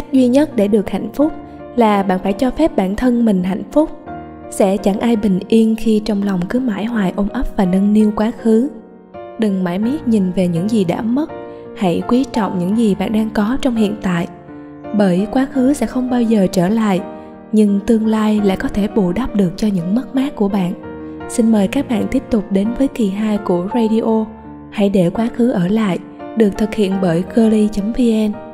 cách duy nhất để được hạnh phúc là bạn phải cho phép bản thân mình hạnh phúc. Sẽ chẳng ai bình yên khi trong lòng cứ mãi hoài ôm ấp và nâng niu quá khứ. Đừng mãi miết nhìn về những gì đã mất, hãy quý trọng những gì bạn đang có trong hiện tại. Bởi quá khứ sẽ không bao giờ trở lại, nhưng tương lai lại có thể bù đắp được cho những mất mát của bạn. Xin mời các bạn tiếp tục đến với kỳ 2 của radio hãy để quá khứ ở lại, được thực hiện bởi curly.vn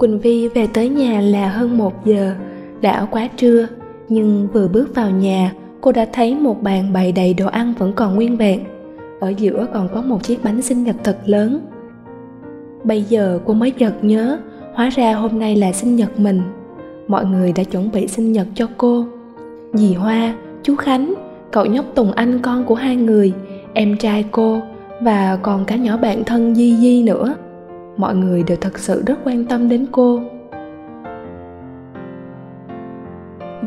Quỳnh Vi về tới nhà là hơn một giờ, đã quá trưa, nhưng vừa bước vào nhà, cô đã thấy một bàn bày đầy đồ ăn vẫn còn nguyên vẹn. Ở giữa còn có một chiếc bánh sinh nhật thật lớn. Bây giờ cô mới chợt nhớ, hóa ra hôm nay là sinh nhật mình. Mọi người đã chuẩn bị sinh nhật cho cô. Dì Hoa, chú Khánh, cậu nhóc Tùng Anh con của hai người, em trai cô và còn cả nhỏ bạn thân Di Di nữa mọi người đều thật sự rất quan tâm đến cô.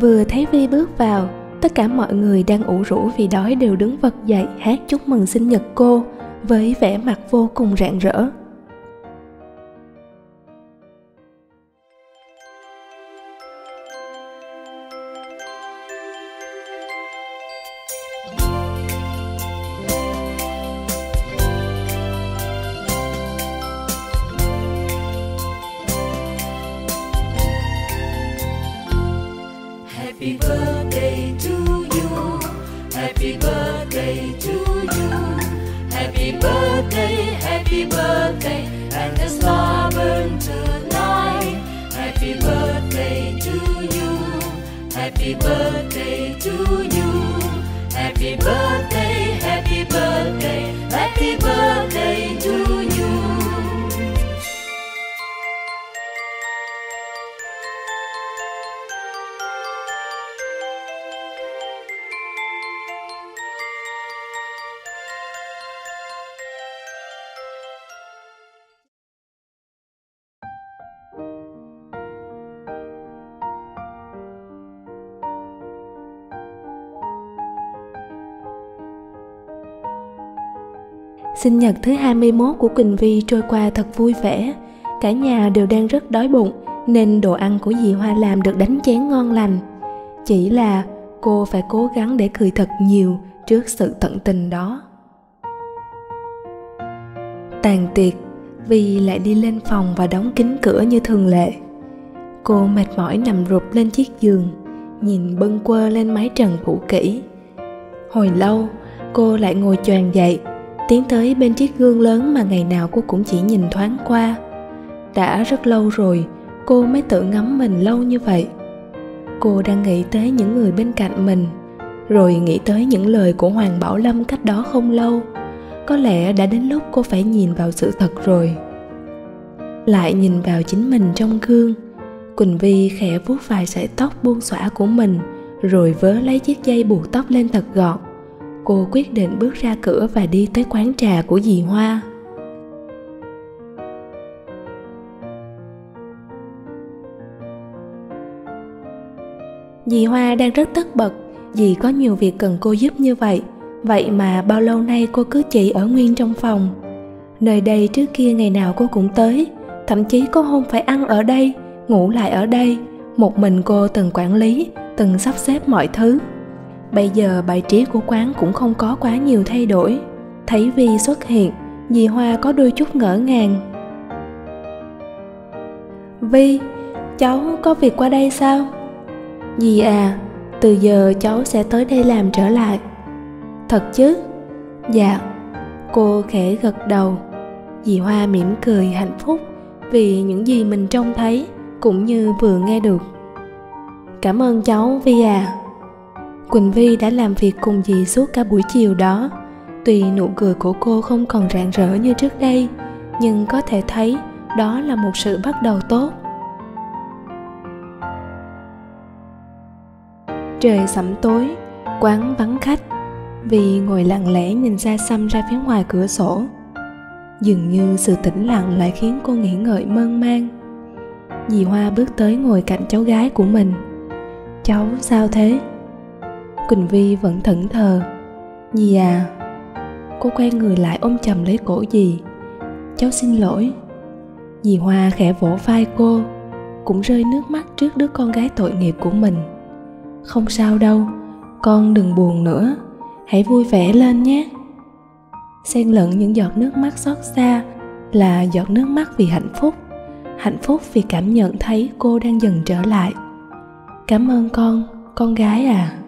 Vừa thấy vi bước vào, tất cả mọi người đang ủ rũ vì đói đều đứng vật dậy hát chúc mừng sinh nhật cô với vẻ mặt vô cùng rạng rỡ. Sinh nhật thứ 21 của Quỳnh Vi trôi qua thật vui vẻ. Cả nhà đều đang rất đói bụng nên đồ ăn của dì Hoa làm được đánh chén ngon lành. Chỉ là cô phải cố gắng để cười thật nhiều trước sự tận tình đó. Tàn tiệc, Vi lại đi lên phòng và đóng kín cửa như thường lệ. Cô mệt mỏi nằm rụp lên chiếc giường, nhìn bâng quơ lên mái trần cũ kỹ. Hồi lâu, cô lại ngồi choàng dậy tiến tới bên chiếc gương lớn mà ngày nào cô cũng chỉ nhìn thoáng qua. Đã rất lâu rồi, cô mới tự ngắm mình lâu như vậy. Cô đang nghĩ tới những người bên cạnh mình, rồi nghĩ tới những lời của hoàng bảo lâm cách đó không lâu. Có lẽ đã đến lúc cô phải nhìn vào sự thật rồi. Lại nhìn vào chính mình trong gương, quỳnh vi khẽ vuốt vài sợi tóc buông xõa của mình, rồi vớ lấy chiếc dây buộc tóc lên thật gọn cô quyết định bước ra cửa và đi tới quán trà của dì hoa. Dì hoa đang rất tất bật, vì có nhiều việc cần cô giúp như vậy. Vậy mà bao lâu nay cô cứ chỉ ở nguyên trong phòng? Nơi đây trước kia ngày nào cô cũng tới, thậm chí có hôm phải ăn ở đây, ngủ lại ở đây, một mình cô từng quản lý, từng sắp xếp mọi thứ bây giờ bài trí của quán cũng không có quá nhiều thay đổi. Thấy vi xuất hiện dì hoa có đôi chút ngỡ ngàng. Vi, cháu có việc qua đây sao? Dì à từ giờ cháu sẽ tới đây làm trở lại. Thật chứ? Dạ. Cô khẽ gật đầu. Dì hoa mỉm cười hạnh phúc vì những gì mình trông thấy cũng như vừa nghe được. Cảm ơn cháu vi à. Quỳnh Vi đã làm việc cùng dì suốt cả buổi chiều đó. Tuy nụ cười của cô không còn rạng rỡ như trước đây, nhưng có thể thấy đó là một sự bắt đầu tốt. Trời sẩm tối, quán vắng khách, vì ngồi lặng lẽ nhìn xa xăm ra phía ngoài cửa sổ. Dường như sự tĩnh lặng lại khiến cô nghĩ ngợi mơn man. Dì Hoa bước tới ngồi cạnh cháu gái của mình. Cháu sao thế? Quỳnh Vi vẫn thẫn thờ. Dì à Cô quay người lại ôm chầm lấy cổ dì. Cháu xin lỗi. Dì Hoa khẽ vỗ vai cô Cũng rơi nước mắt trước đứa con gái tội nghiệp của mình. Không sao đâu Con đừng buồn nữa. Hãy vui vẻ lên nhé. Xen lẫn những giọt nước mắt xót xa Là giọt nước mắt vì hạnh phúc. Hạnh phúc vì cảm nhận thấy cô đang dần trở lại. Cảm ơn con, con gái à.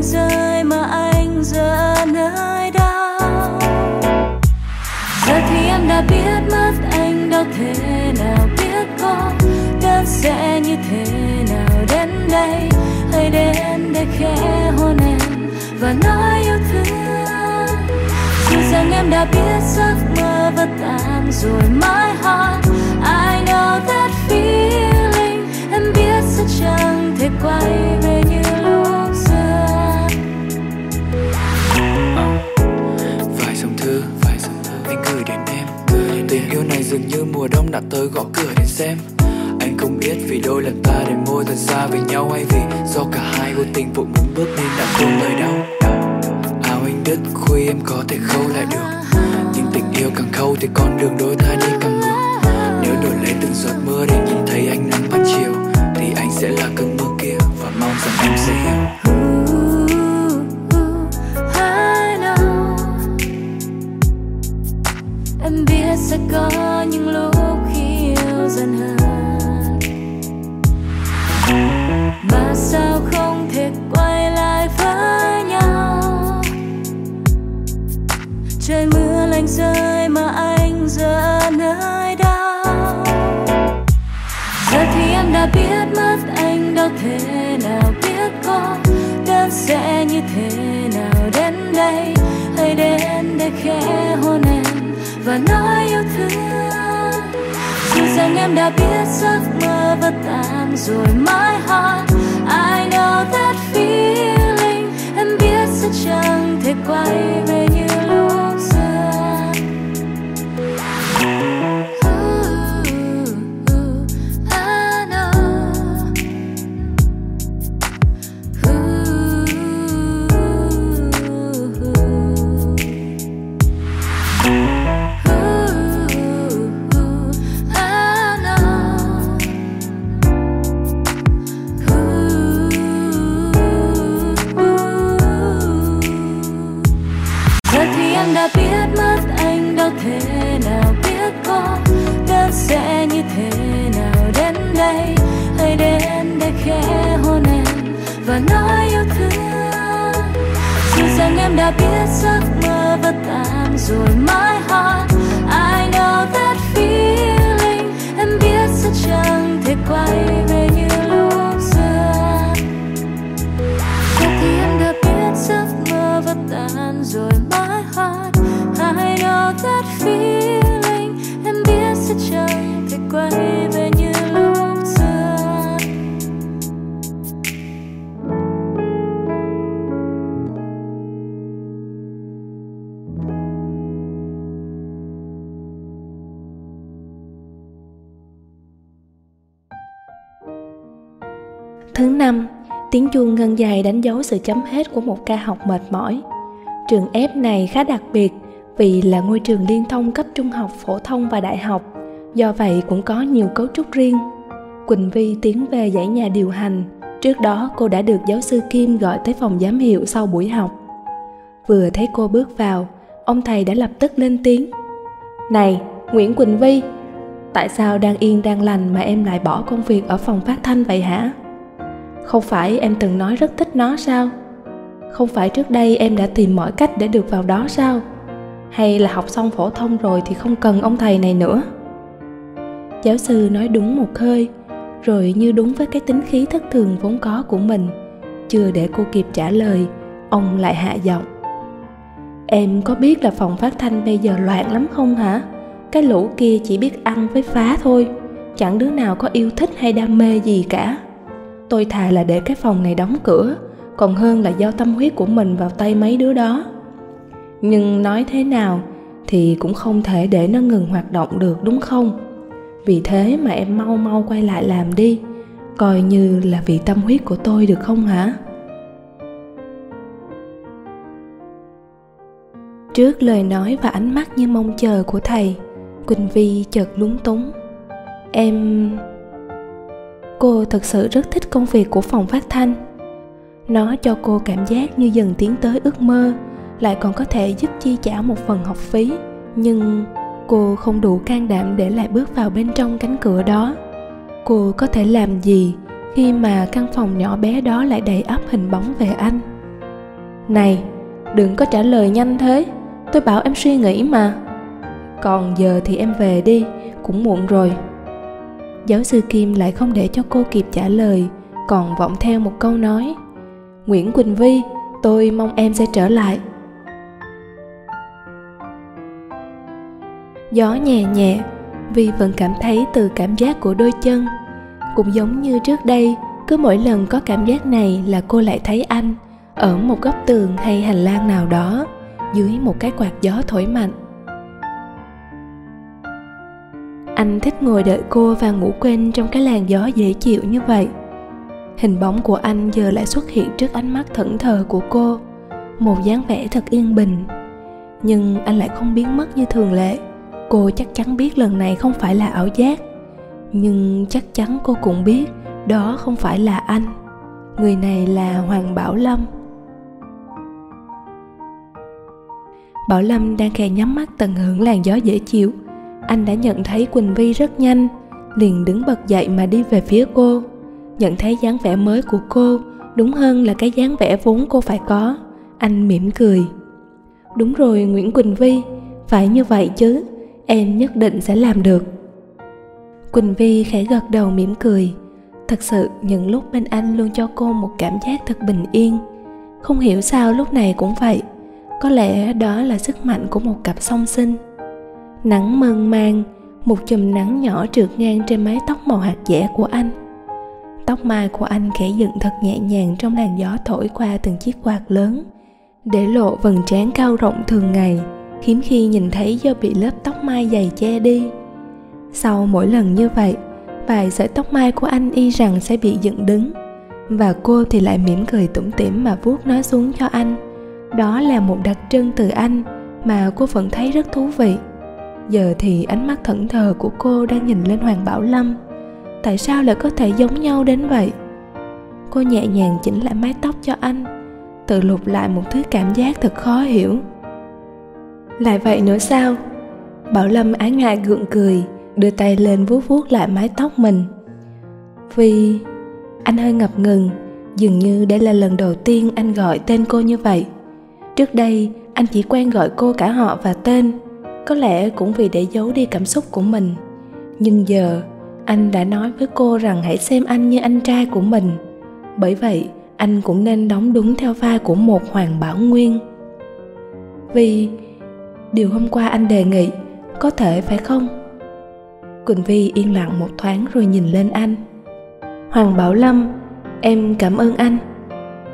anh rơi mà anh giờ nơi đau giờ thì em đã biết mất anh đâu thế nào, biết có đã sẽ như thế nào đến đây. Hãy đến để khẽ hôn em và nói yêu thương. Dù rằng em đã biết giấc mơ vất tan rồi mãi hot I know that feeling, em biết sẽ chẳng thể quay về này dường như mùa đông đã tới, gõ cửa đến xem. Anh không biết vì đôi lần ta để môi thật xa với nhau hay vì do cả hai vô tình vội muốn bước nên đã không lời đau. Áo anh đứt, khuy em có thể khâu lại được. Nhưng tình yêu càng khâu thì con đường đôi ta đi càng ngược. Nếu đổi lấy từng giọt mưa để nhìn thấy tay khẽ hôn em và nói yêu thương. Dù rằng em đã biết giấc mơ vỡ tan rồi mãi hỏi Tiếng chuông ngân dài đánh dấu sự chấm hết của một ca học mệt mỏi. Trường ép này khá đặc biệt vì là ngôi trường liên thông cấp trung học phổ thông và đại học, do vậy cũng có nhiều cấu trúc riêng. Quỳnh Vi tiến về dãy nhà điều hành, trước đó cô đã được giáo sư Kim gọi tới phòng giám hiệu sau buổi học. Vừa thấy cô bước vào, ông thầy đã lập tức lên tiếng. Này, Nguyễn Quỳnh Vi, tại sao đang yên đang lành mà em lại bỏ công việc ở phòng phát thanh vậy hả? Không phải em từng nói rất thích nó sao? Không phải trước đây em đã tìm mọi cách để được vào đó sao? Hay là học xong phổ thông rồi thì không cần ông thầy này nữa? Giáo sư nói đúng một hơi, rồi như đúng với cái tính khí thất thường vốn có của mình. Chưa để cô kịp trả lời, ông lại hạ giọng. Em có biết là phòng phát thanh bây giờ loạn lắm không hả? Cái lũ kia chỉ biết ăn với phá thôi, chẳng đứa nào có yêu thích hay đam mê gì cả. Tôi thà là để cái phòng này đóng cửa, còn hơn là giao tâm huyết của mình vào tay mấy đứa đó. Nhưng nói thế nào thì cũng không thể để nó ngừng hoạt động được đúng không? Vì thế mà em mau mau quay lại làm đi, coi như là vì tâm huyết của tôi được không hả? Trước lời nói và ánh mắt như mong chờ của thầy, Quỳnh Vi chợt lúng túng. Em... Cô thực sự rất thích công việc của phòng phát thanh. Nó cho cô cảm giác như dần tiến tới ước mơ, lại còn có thể giúp chi trả một phần học phí. Nhưng cô không đủ can đảm để lại bước vào bên trong cánh cửa đó. Cô có thể làm gì khi mà căn phòng nhỏ bé đó lại đầy ắp hình bóng về anh? Này, đừng có trả lời nhanh thế tôi bảo em suy nghĩ mà còn giờ thì em về đi cũng muộn rồi giáo sư kim lại không để cho cô kịp trả lời, còn vọng theo một câu nói, nguyễn quỳnh vi, tôi mong em sẽ trở lại. Gió nhẹ nhẹ, vi vẫn cảm thấy từ cảm giác của đôi chân. Cũng giống như trước đây, cứ mỗi lần có cảm giác này là cô lại thấy anh, ở một góc tường hay hành lang nào đó, dưới một cái quạt gió thổi mạnh. Anh thích ngồi đợi cô và ngủ quên trong cái làn gió dễ chịu như vậy. Hình bóng của anh giờ lại xuất hiện trước ánh mắt thẫn thờ của cô, một dáng vẻ thật yên bình. Nhưng anh lại không biến mất như thường lệ. Cô chắc chắn biết lần này không phải là ảo giác. Nhưng chắc chắn cô cũng biết đó không phải là anh. Người này là hoàng bảo lâm. Bảo Lâm đang khẽ nhắm mắt tận hưởng làn gió dễ chịu. Anh đã nhận thấy Quỳnh Vi rất nhanh, liền đứng bật dậy mà đi về phía cô. Nhận thấy dáng vẻ mới của cô, đúng hơn là cái dáng vẻ vốn cô phải có. Anh mỉm cười. Đúng rồi Nguyễn Quỳnh Vi, phải như vậy chứ, em nhất định sẽ làm được. Quỳnh Vi khẽ gật đầu mỉm cười. Thật sự những lúc bên anh luôn cho cô một cảm giác thật bình yên. Không hiểu sao lúc này cũng vậy có lẽ đó là sức mạnh của một cặp song sinh nắng mơn man, một chùm nắng nhỏ trượt ngang trên mái tóc màu hạt dẻ của anh. Tóc mai của anh khẽ dựng thật nhẹ nhàng trong làn gió thổi qua từng chiếc quạt lớn, để lộ vầng trán cao rộng thường ngày, hiếm khi nhìn thấy do bị lớp tóc mai dày che đi. Sau mỗi lần như vậy, vài sợi tóc mai của anh y rằng sẽ bị dựng đứng, và cô thì lại mỉm cười tủm tỉm mà vuốt nó xuống cho anh. Đó là một đặc trưng từ anh mà cô vẫn thấy rất thú vị giờ thì ánh mắt thẫn thờ của cô đang nhìn lên hoàng bảo lâm. Tại sao lại có thể giống nhau đến vậy? Cô nhẹ nhàng chỉnh lại mái tóc cho anh, tự lục lại một thứ cảm giác thật khó hiểu. Lại vậy nữa sao? Bảo lâm ái ngại gượng cười, đưa tay lên vuốt vuốt lại mái tóc mình. Vì anh hơi ngập ngừng, dường như đây là lần đầu tiên anh gọi tên cô như vậy. Trước đây, anh chỉ quen gọi cô cả họ và tên có lẽ cũng vì để giấu đi cảm xúc của mình. Nhưng giờ, anh đã nói với cô rằng hãy xem anh như anh trai của mình. Bởi vậy, anh cũng nên đóng đúng theo vai của một hoàng bảo nguyên. Vì điều hôm qua anh đề nghị, có thể phải không? Quỳnh vi yên lặng một thoáng rồi nhìn lên anh. Hoàng bảo lâm, em cảm ơn anh.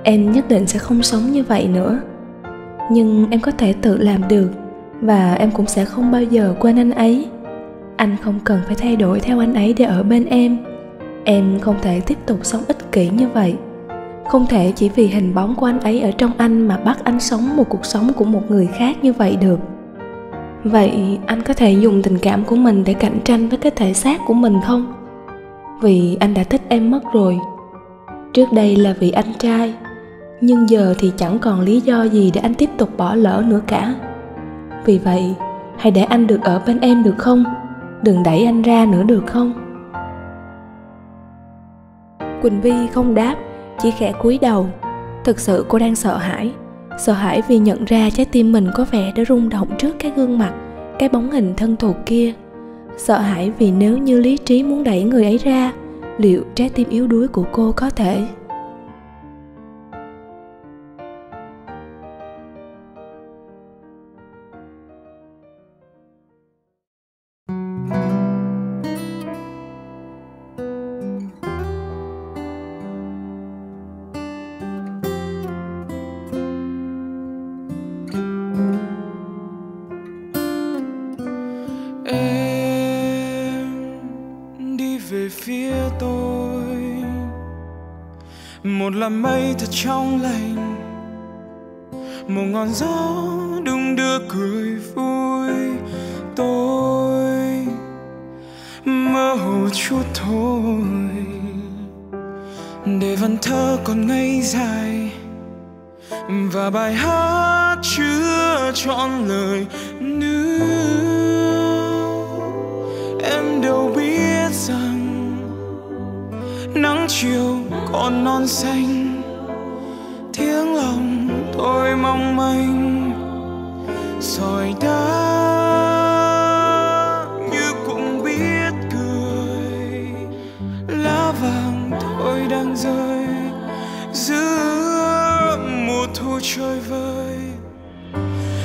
Em nhất định sẽ không sống như vậy nữa. Nhưng em có thể tự làm được và em cũng sẽ không bao giờ quên anh ấy. Anh không cần phải thay đổi theo anh ấy để ở bên em. Em không thể tiếp tục sống ích kỷ như vậy. Không thể chỉ vì hình bóng của anh ấy ở trong anh mà bắt anh sống một cuộc sống của một người khác như vậy được. Vậy anh có thể dùng tình cảm của mình để cạnh tranh với cái thể xác của mình không? Vì anh đã thích em mất rồi. Trước đây là vì anh trai, nhưng giờ thì chẳng còn lý do gì để anh tiếp tục bỏ lỡ nữa cả vì vậy, hãy để anh được ở bên em được không? Đừng đẩy anh ra nữa được không? Quỳnh vi không đáp, chỉ khẽ cúi đầu. Thực sự cô đang sợ hãi. Sợ hãi vì nhận ra trái tim mình có vẻ đã rung động trước cái gương mặt, cái bóng hình thân thuộc kia. Sợ hãi vì nếu như lý trí muốn đẩy người ấy ra, liệu trái tim yếu đuối của cô có thể? Trong lành. Một ngọn gió đung đưa cười vui tôi. Mơ hồ chút thôi. Để văn thơ còn ngây dài. Và bài hát chưa trọn lời nữa em đâu biết rằng nắng chiều còn non xanh tôi mong manh sỏi đá như cũng biết cười. Lá vàng tôi đang rơi giữa mùa thu trôi vơi.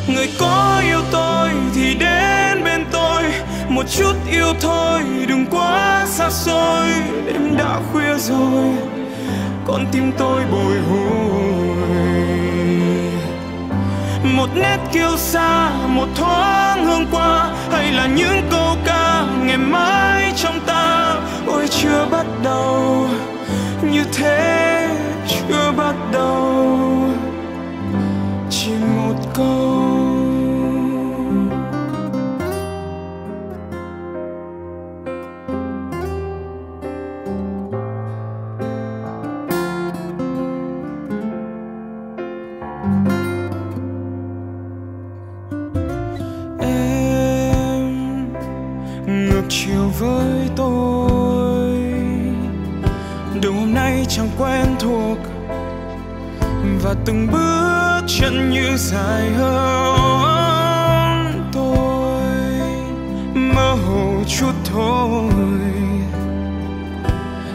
Người có yêu tôi thì đến bên tôi, một chút yêu thôi, đừng quá xa xôi. Đêm đã khuya rồi, con tim tôi bồi hồi một nét kiêu xa một thoáng hương qua, hay là những câu ca ngày mai trong ta? Ôi, chưa bắt đầu như thế. Dài hơn tôi, mơ hồ chút thôi.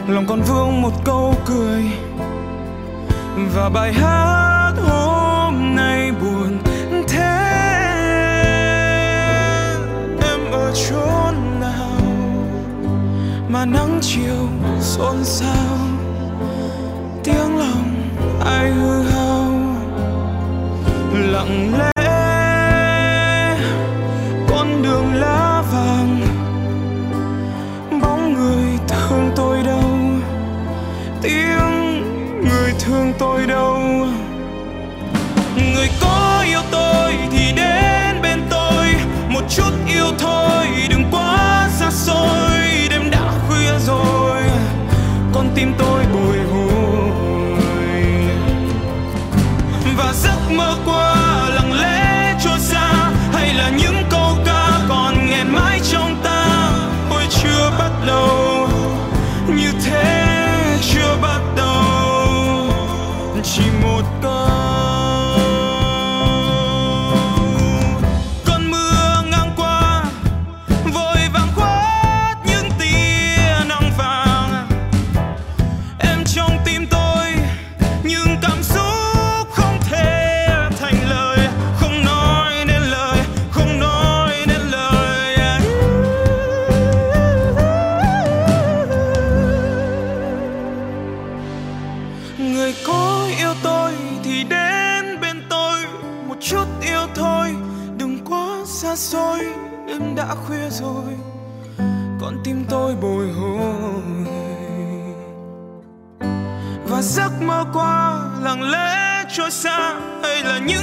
Lòng còn vương một câu cười, và bài hát hôm nay buồn thế. Em ở chốn nào mà nắng chiều xôn xao, tiếng lòng ai hư hao lặng lẽ. Con đường lá vàng. Bóng người thương tôi đâu? Tiếng người thương tôi đâu? Người có yêu tôi thì đến bên tôi. Một chút yêu thôi, đừng quá xa xôi. Đêm đã khuya rồi. Con tim tôi buồn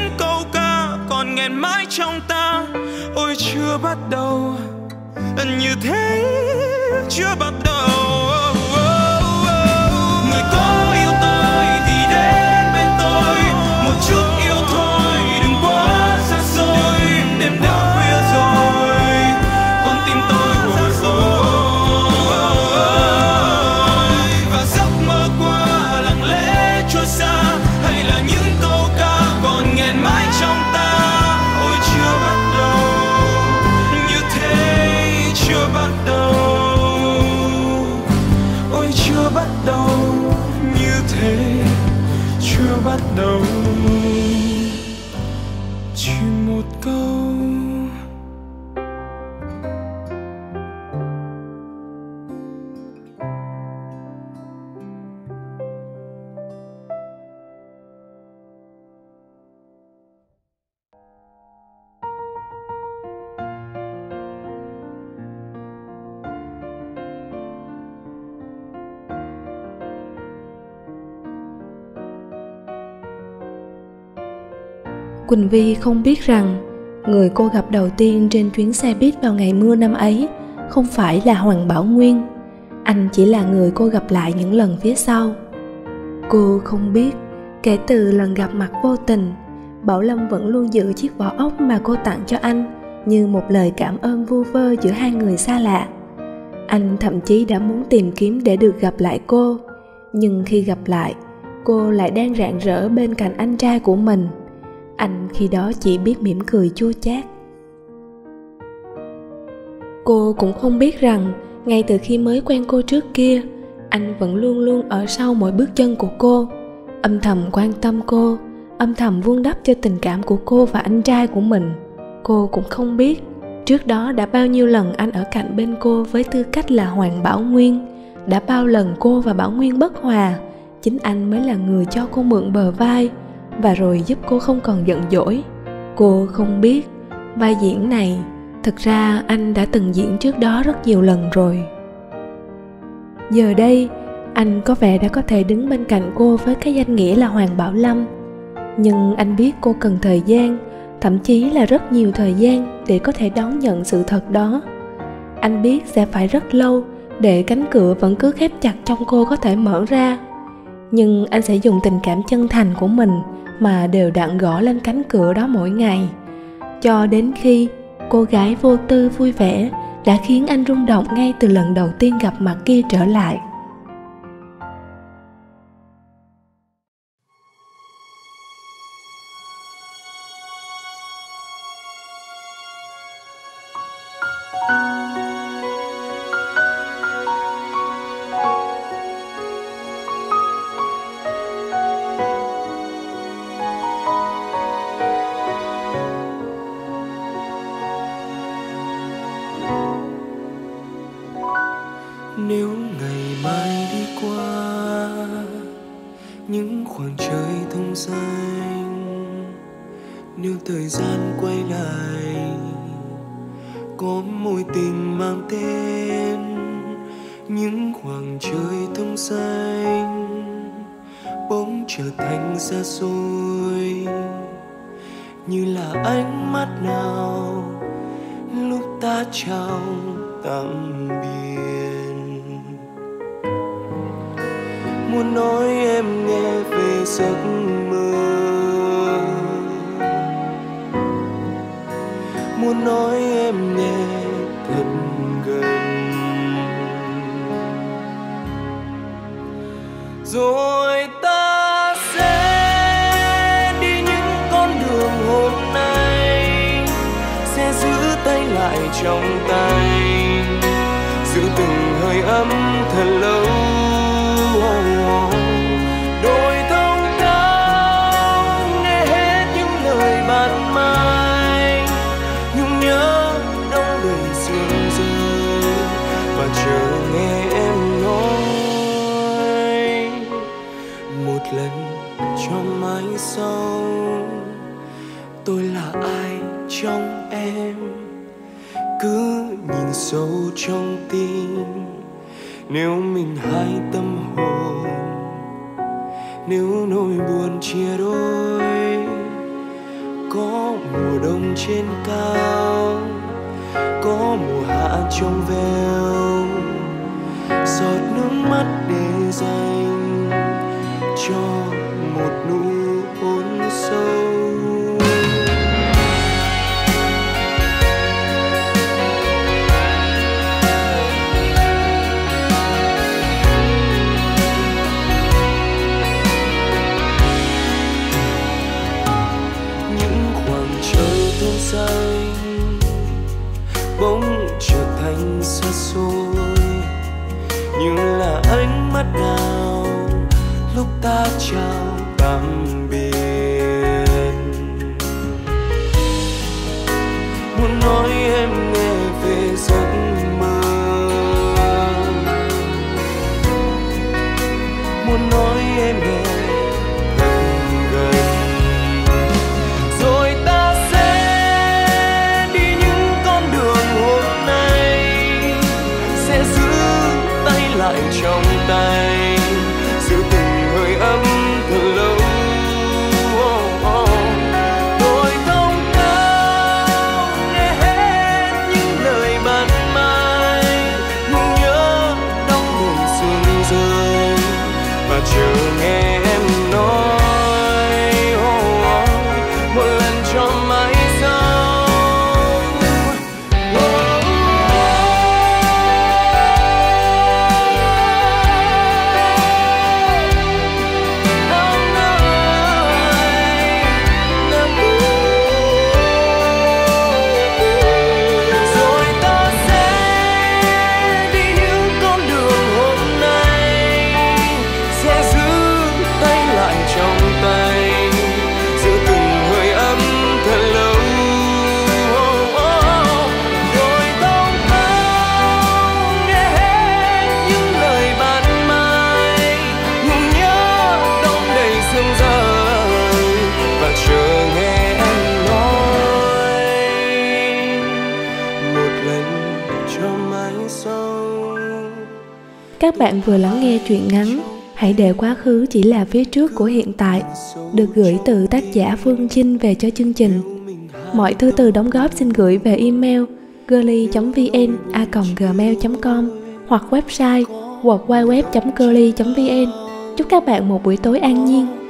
những câu ca còn nghẹn mãi trong ta. Ôi, chưa bắt đầu. Như thế, chưa bắt đầu. Quỳnh Vi không biết rằng người cô gặp đầu tiên trên chuyến xe buýt vào ngày mưa năm ấy không phải là Hoàng Bảo Nguyên. Anh chỉ là người cô gặp lại những lần phía sau. Cô không biết, kể từ lần gặp mặt vô tình, Bảo Lâm vẫn luôn giữ chiếc vỏ ốc mà cô tặng cho anh như một lời cảm ơn vu vơ giữa hai người xa lạ. Anh thậm chí đã muốn tìm kiếm để được gặp lại cô, nhưng khi gặp lại, cô lại đang rạng rỡ bên cạnh anh trai của mình anh khi đó chỉ biết mỉm cười chua chát. Cô cũng không biết rằng, ngay từ khi mới quen cô trước kia, anh vẫn luôn luôn ở sau mỗi bước chân của cô, âm thầm quan tâm cô, âm thầm vuông đắp cho tình cảm của cô và anh trai của mình. Cô cũng không biết, trước đó đã bao nhiêu lần anh ở cạnh bên cô với tư cách là hoàng bảo nguyên, đã bao lần cô và bảo nguyên bất hòa, chính anh mới là người cho cô mượn bờ vai và rồi giúp cô không còn giận dỗi. Cô không biết vai diễn này thực ra anh đã từng diễn trước đó rất nhiều lần rồi. Giờ đây, anh có vẻ đã có thể đứng bên cạnh cô với cái danh nghĩa là hoàng bảo lâm. Nhưng anh biết cô cần thời gian, thậm chí là rất nhiều thời gian để có thể đón nhận sự thật đó. Anh biết sẽ phải rất lâu để cánh cửa vẫn cứ khép chặt trong cô có thể mở ra. Nhưng anh sẽ dùng tình cảm chân thành của mình mà đều đặn gõ lên cánh cửa đó mỗi ngày. Cho đến khi cô gái vô tư vui vẻ đã khiến anh rung động ngay từ lần đầu tiên gặp mặt kia trở lại. Có mối tình mang tên, những khoảng trời thông xanh bỗng trở thành xa xôi. Như là ánh mắt nào lúc ta chào tạm biệt muốn nói em nghe về giấc mơ muốn nói em nghe thật gần. Rồi ta sẽ đi những con đường hôm nay, sẽ giữ tay lại trong tay. Giữ từng hơi ấm thật lâu Các bạn vừa lắng nghe truyện ngắn Hãy để quá khứ chỉ là phía trước của hiện tại, được gửi từ tác giả Phương Chinh về cho chương trình. Mọi thư từ đóng góp xin gửi về email girly.vn@gmail.com hoặc website www.girly.vn. Chúc các bạn một buổi tối an nhiên.